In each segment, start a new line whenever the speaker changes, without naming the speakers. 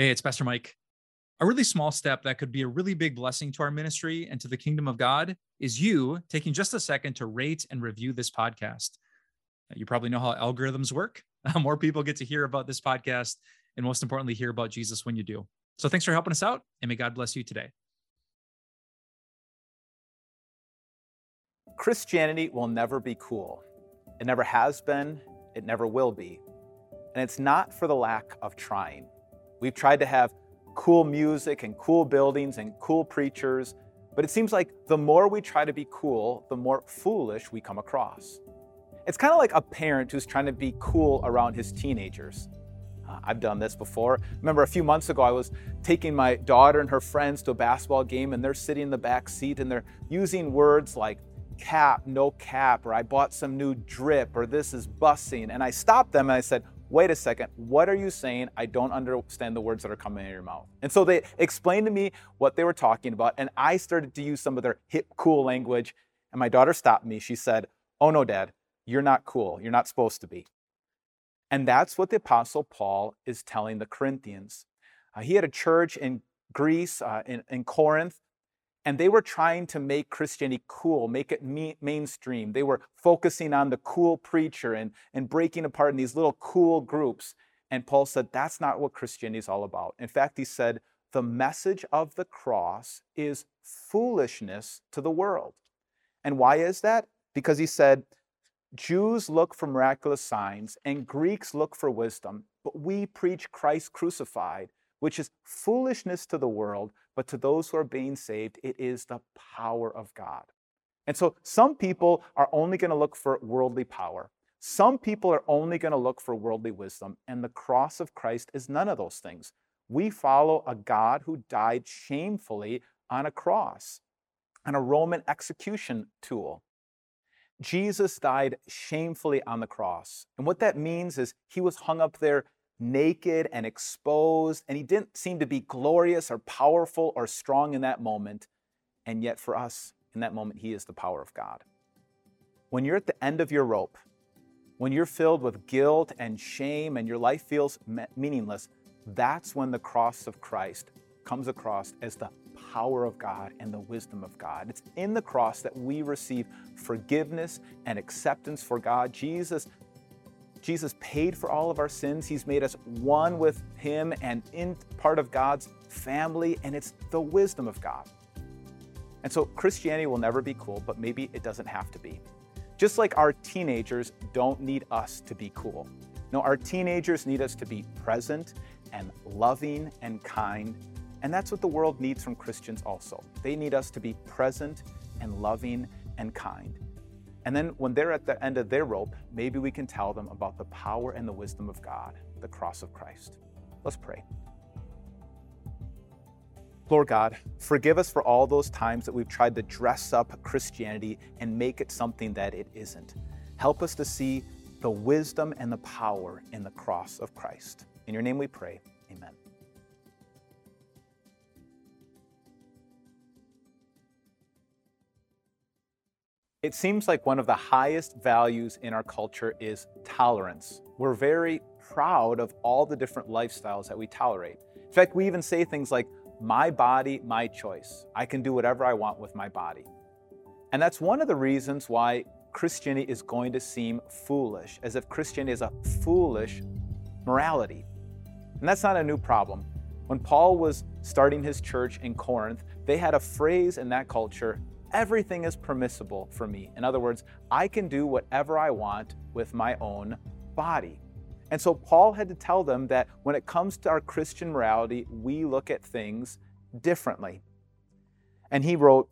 Hey, it's Pastor Mike. A really small step that could be a really big blessing to our ministry and to the kingdom of God is you taking just a second to rate and review this podcast. You probably know how algorithms work. More people get to hear about this podcast and most importantly, hear about Jesus when you do. So thanks for helping us out and may God bless you today.
Christianity will never be cool. It never has been, it never will be. And it's not for the lack of trying. We've tried to have cool music and cool buildings and cool preachers, but it seems like the more we try to be cool, the more foolish we come across. It's kind of like a parent who's trying to be cool around his teenagers. Uh, I've done this before. Remember a few months ago, I was taking my daughter and her friends to a basketball game, and they're sitting in the back seat and they're using words like cap, no cap, or I bought some new drip, or this is bussing. And I stopped them and I said, wait a second, what are you saying? I don't understand the words that are coming in your mouth. And so they explained to me what they were talking about, and I started to use some of their hip, cool language. And my daughter stopped me. She said, Oh no, dad, you're not cool. You're not supposed to be. And that's what the Apostle Paul is telling the Corinthians. Uh, he had a church in Greece, uh, in, in Corinth, and they were trying to make Christianity cool, make it me- mainstream. They were focusing on the cool preacher and, and breaking apart in these little cool groups. And Paul said, that's not what Christianity is all about. In fact, he said, the message of the cross is foolishness to the world. And why is that? Because he said, Jews look for miraculous signs and Greeks look for wisdom, but we preach Christ crucified, which is foolishness to the world, but to those who are being saved, it is the power of God. And so some people are only going to look for worldly power. Some people are only going to look for worldly wisdom, and the cross of Christ is none of those things. We follow a God who died shamefully on a cross, on a Roman execution tool. Jesus died shamefully on the cross. And what that means is he was hung up there naked and exposed, and he didn't seem to be glorious or powerful or strong in that moment. And yet, for us, in that moment, he is the power of God. When you're at the end of your rope, when you're filled with guilt and shame and your life feels meaningless, that's when the cross of Christ comes across as the power of God and the wisdom of God. It's in the cross that we receive forgiveness and acceptance for God. Jesus Jesus paid for all of our sins. He's made us one with Him and in part of God's family, and it's the wisdom of God. And so Christianity will never be cool, but maybe it doesn't have to be. Just like our teenagers don't need us to be cool. No, our teenagers need us to be present and loving and kind. And that's what the world needs from Christians also. They need us to be present and loving and kind. And then when they're at the end of their rope, maybe we can tell them about the power and the wisdom of God, the cross of Christ. Let's pray. Lord God, forgive us for all those times that we've tried to dress up Christianity and make it something that it isn't. Help us to see the wisdom and the power in the cross of Christ. In your name we pray. It seems like one of the highest values in our culture is tolerance. We're very proud of all the different lifestyles that we tolerate. In fact, we even say things like, my body, my choice. I can do whatever I want with my body. And that's one of the reasons why Christianity is going to seem foolish, as if Christianity is a foolish morality. And that's not a new problem. When Paul was starting his church in Corinth, they had a phrase in that culture everything is permissible for me. In other words, I can do whatever I want with my own body. And so Paul had to tell them that when it comes to our Christian morality, we look at things differently. And he wrote,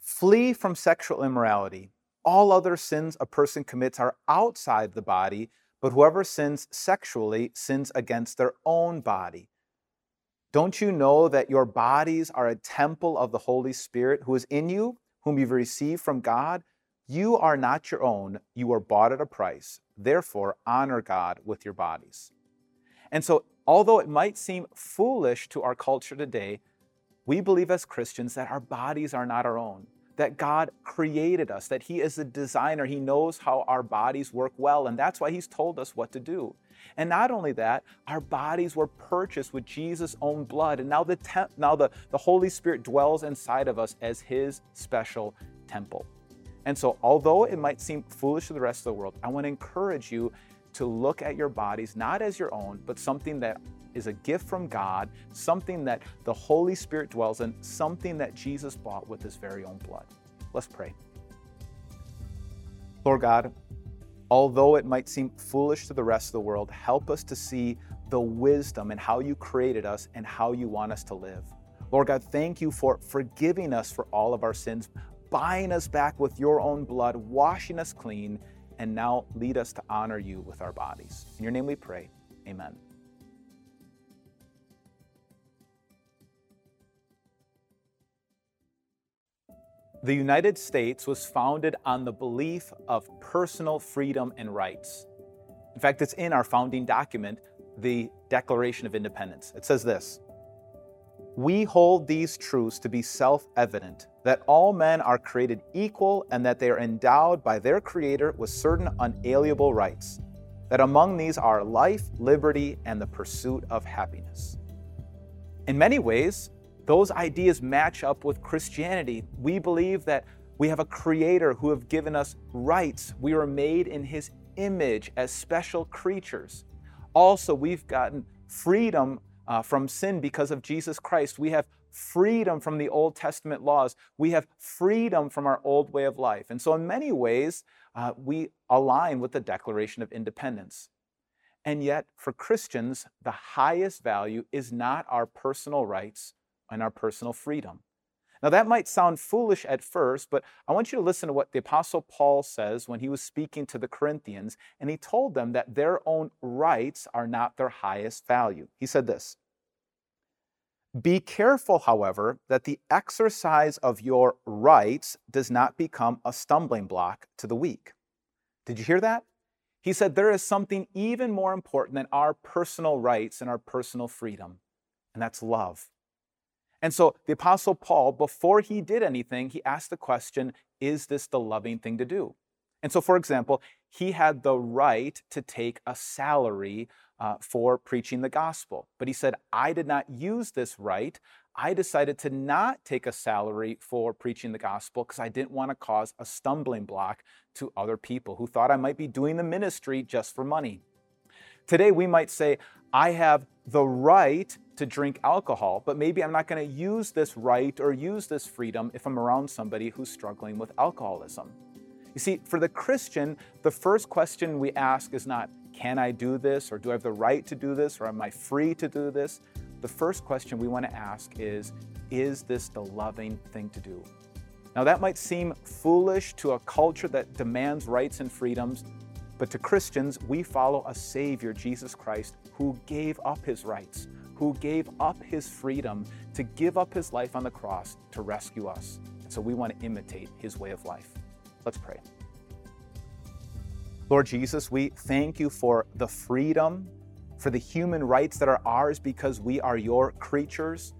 Flee from sexual immorality. All other sins a person commits are outside the body, but whoever sins sexually sins against their own body. Don't you know that your bodies are a temple of the Holy Spirit who is in you, whom you've received from God? You are not your own, you were bought at a price. Therefore, honor God with your bodies. And so, although it might seem foolish to our culture today, we believe as Christians that our bodies are not our own, that God created us, that He is a designer. He knows how our bodies work well, and that's why He's told us what to do. And not only that, our bodies were purchased with Jesus' own blood. And now the, te- now the, the Holy Spirit dwells inside of us as his special temple. And so, although it might seem foolish to the rest of the world, I want to encourage you to look at your bodies not as your own, but something that is a gift from God, something that the Holy Spirit dwells in, something that Jesus bought with his very own blood. Let's pray. Lord God, although it might seem foolish to the rest of the world, help us to see the wisdom and how you created us and how you want us to live. Lord God, thank you for forgiving us for all of our sins, buying us back with your own blood, washing us clean, and now lead us to honor you with our bodies. In your name we pray. Amen. The United States was founded on the belief of personal freedom and rights. In fact, it's in our founding document, the Declaration of Independence. It says this We hold these truths to be self evident that all men are created equal and that they are endowed by their Creator with certain unalienable rights, that among these are life, liberty, and the pursuit of happiness. In many ways, those ideas match up with Christianity. We believe that we have a creator who have given us rights. We are made in his image as special creatures. Also, we've gotten freedom uh, from sin because of Jesus Christ. We have freedom from the Old Testament laws. We have freedom from our old way of life. And so, in many ways, uh, we align with the Declaration of Independence. And yet, for Christians, the highest value is not our personal rights, and our personal freedom. Now, that might sound foolish at first, but I want you to listen to what the Apostle Paul says when he was speaking to the Corinthians, and he told them that their own rights are not their highest value. He said this Be careful, however, that the exercise of your rights does not become a stumbling block to the weak. Did you hear that? He said there is something even more important than our personal rights and our personal freedom, and that's love. And so the Apostle Paul, before he did anything, he asked the question Is this the loving thing to do? And so, for example, he had the right to take a salary uh, for preaching the gospel. But he said, I did not use this right. I decided to not take a salary for preaching the gospel because I didn't want to cause a stumbling block to other people who thought I might be doing the ministry just for money. Today, we might say, I have the right to drink alcohol, but maybe I'm not going to use this right or use this freedom if I'm around somebody who's struggling with alcoholism. You see, for the Christian, the first question we ask is not, can I do this, or do I have the right to do this, or am I free to do this? The first question we want to ask is, is this the loving thing to do? Now, that might seem foolish to a culture that demands rights and freedoms, but to Christians, we follow a Savior, Jesus Christ, who gave up his rights, who gave up his freedom to give up his life on the cross to rescue us. So we want to imitate his way of life. Let's pray. Lord Jesus, we thank you for the freedom, for the human rights that are ours because we are your creatures.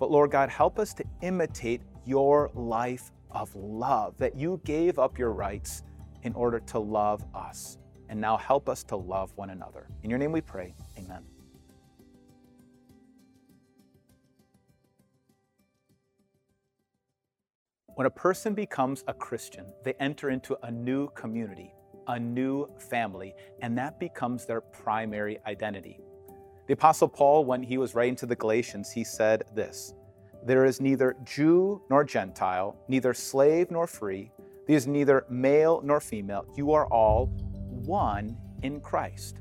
But Lord God, help us to imitate your life of love, that you gave up your rights in order to love us. And now help us to love one another. In your name we pray. Amen. When a person becomes a Christian, they enter into a new community, a new family, and that becomes their primary identity. The Apostle Paul, when he was writing to the Galatians, he said this There is neither Jew nor Gentile, neither slave nor free there is neither male nor female. You are all one in Christ.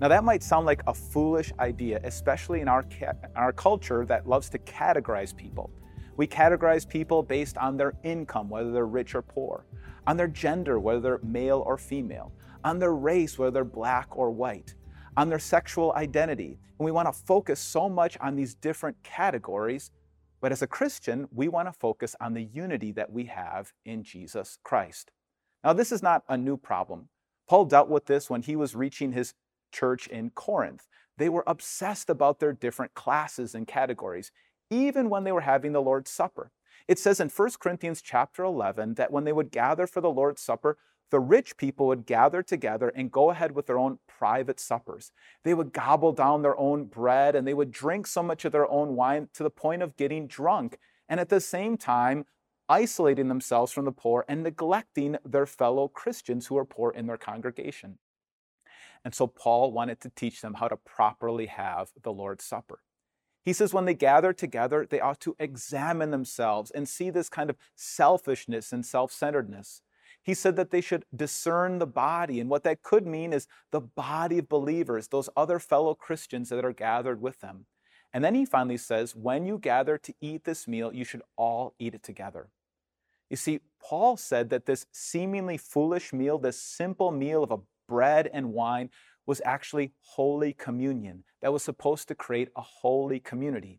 Now, that might sound like a foolish idea, especially in our, ca- our culture that loves to categorize people. We categorize people based on their income, whether they're rich or poor, on their gender, whether they're male or female, on their race, whether they're black or white, on their sexual identity. And we want to focus so much on these different categories but as a Christian, we want to focus on the unity that we have in Jesus Christ. Now, this is not a new problem. Paul dealt with this when he was reaching his church in Corinth. They were obsessed about their different classes and categories, even when they were having the Lord's Supper. It says in 1 Corinthians chapter 11 that when they would gather for the Lord's Supper, the rich people would gather together and go ahead with their own private suppers. They would gobble down their own bread and they would drink so much of their own wine to the point of getting drunk. And at the same time, isolating themselves from the poor and neglecting their fellow Christians who are poor in their congregation. And so Paul wanted to teach them how to properly have the Lord's Supper. He says when they gather together, they ought to examine themselves and see this kind of selfishness and self centeredness. He said that they should discern the body. And what that could mean is the body of believers, those other fellow Christians that are gathered with them. And then he finally says, when you gather to eat this meal, you should all eat it together. You see, Paul said that this seemingly foolish meal, this simple meal of a bread and wine, was actually Holy Communion that was supposed to create a holy community.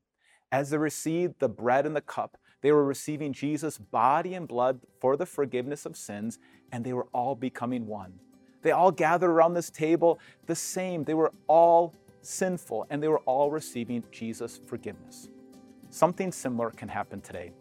As they received the bread and the cup, they were receiving Jesus' body and blood for the forgiveness of sins, and they were all becoming one. They all gathered around this table the same. They were all sinful, and they were all receiving Jesus' forgiveness. Something similar can happen today.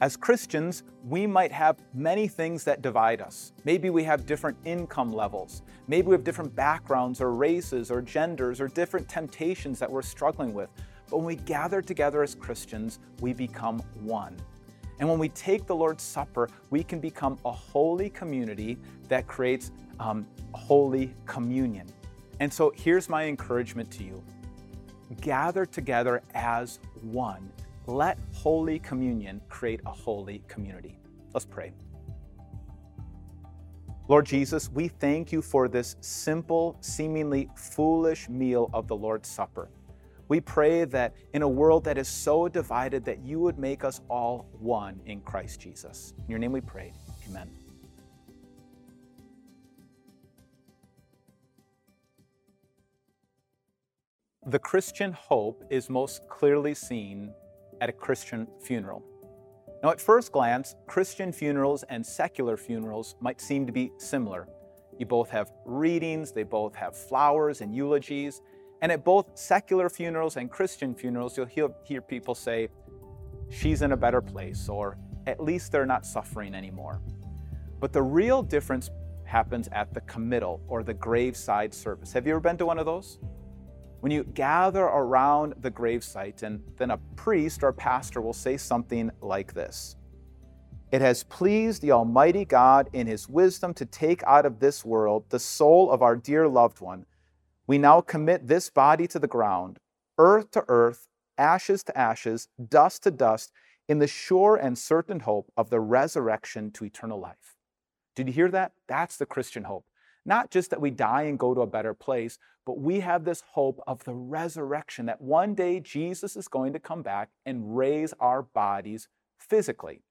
As Christians, we might have many things that divide us. Maybe we have different income levels. Maybe we have different backgrounds or races or genders or different temptations that we're struggling with. But when we gather together as Christians, we become one. And when we take the Lord's Supper, we can become a holy community that creates um, holy communion. And so here's my encouragement to you gather together as one let Holy Communion create a holy community. Let's pray. Lord Jesus, we thank you for this simple, seemingly foolish meal of the Lord's Supper. We pray that in a world that is so divided that you would make us all one in Christ Jesus. In your name we pray. Amen. The Christian hope is most clearly seen at a Christian funeral. Now, at first glance, Christian funerals and secular funerals might seem to be similar. You both have readings, they both have flowers and eulogies, and at both secular funerals and Christian funerals, you'll hear, hear people say, She's in a better place, or at least they're not suffering anymore. But the real difference happens at the committal or the graveside service. Have you ever been to one of those? When you gather around the gravesite, and then a priest or pastor will say something like this It has pleased the Almighty God in His wisdom to take out of this world the soul of our dear loved one. We now commit this body to the ground, earth to earth, ashes to ashes, dust to dust, in the sure and certain hope of the resurrection to eternal life. Did you hear that? That's the Christian hope. Not just that we die and go to a better place, but we have this hope of the resurrection that one day Jesus is going to come back and raise our bodies physically.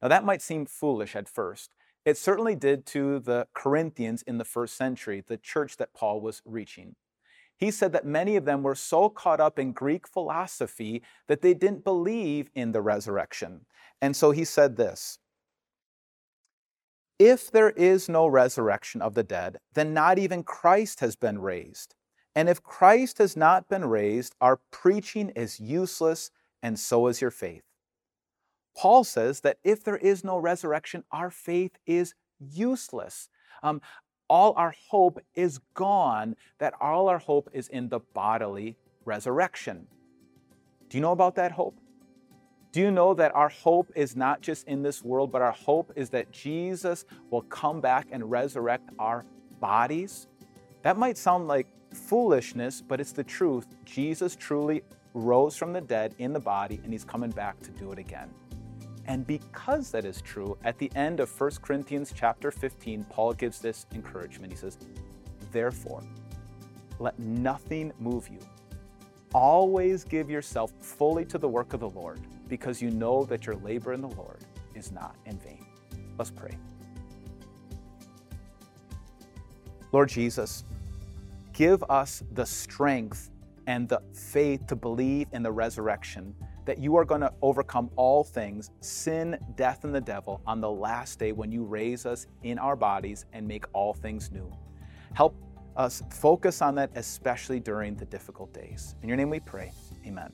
Now, that might seem foolish at first. It certainly did to the Corinthians in the first century, the church that Paul was reaching. He said that many of them were so caught up in Greek philosophy that they didn't believe in the resurrection. And so he said this if there is no resurrection of the dead, then not even Christ has been raised. And if Christ has not been raised, our preaching is useless, and so is your faith. Paul says that if there is no resurrection, our faith is useless. Um, all our hope is gone, that all our hope is in the bodily resurrection. Do you know about that hope? Do you know that our hope is not just in this world, but our hope is that Jesus will come back and resurrect our bodies? That might sound like foolishness, but it's the truth. Jesus truly rose from the dead in the body, and he's coming back to do it again. And because that is true, at the end of 1 Corinthians chapter 15, Paul gives this encouragement. He says, Therefore, let nothing move you. Always give yourself fully to the work of the Lord because you know that your labor in the Lord is not in vain. Let's pray. Lord Jesus, give us the strength and the faith to believe in the resurrection, that you are going to overcome all things, sin, death, and the devil on the last day when you raise us in our bodies and make all things new. Help us focus on that, especially during the difficult days. In your name we pray. Amen.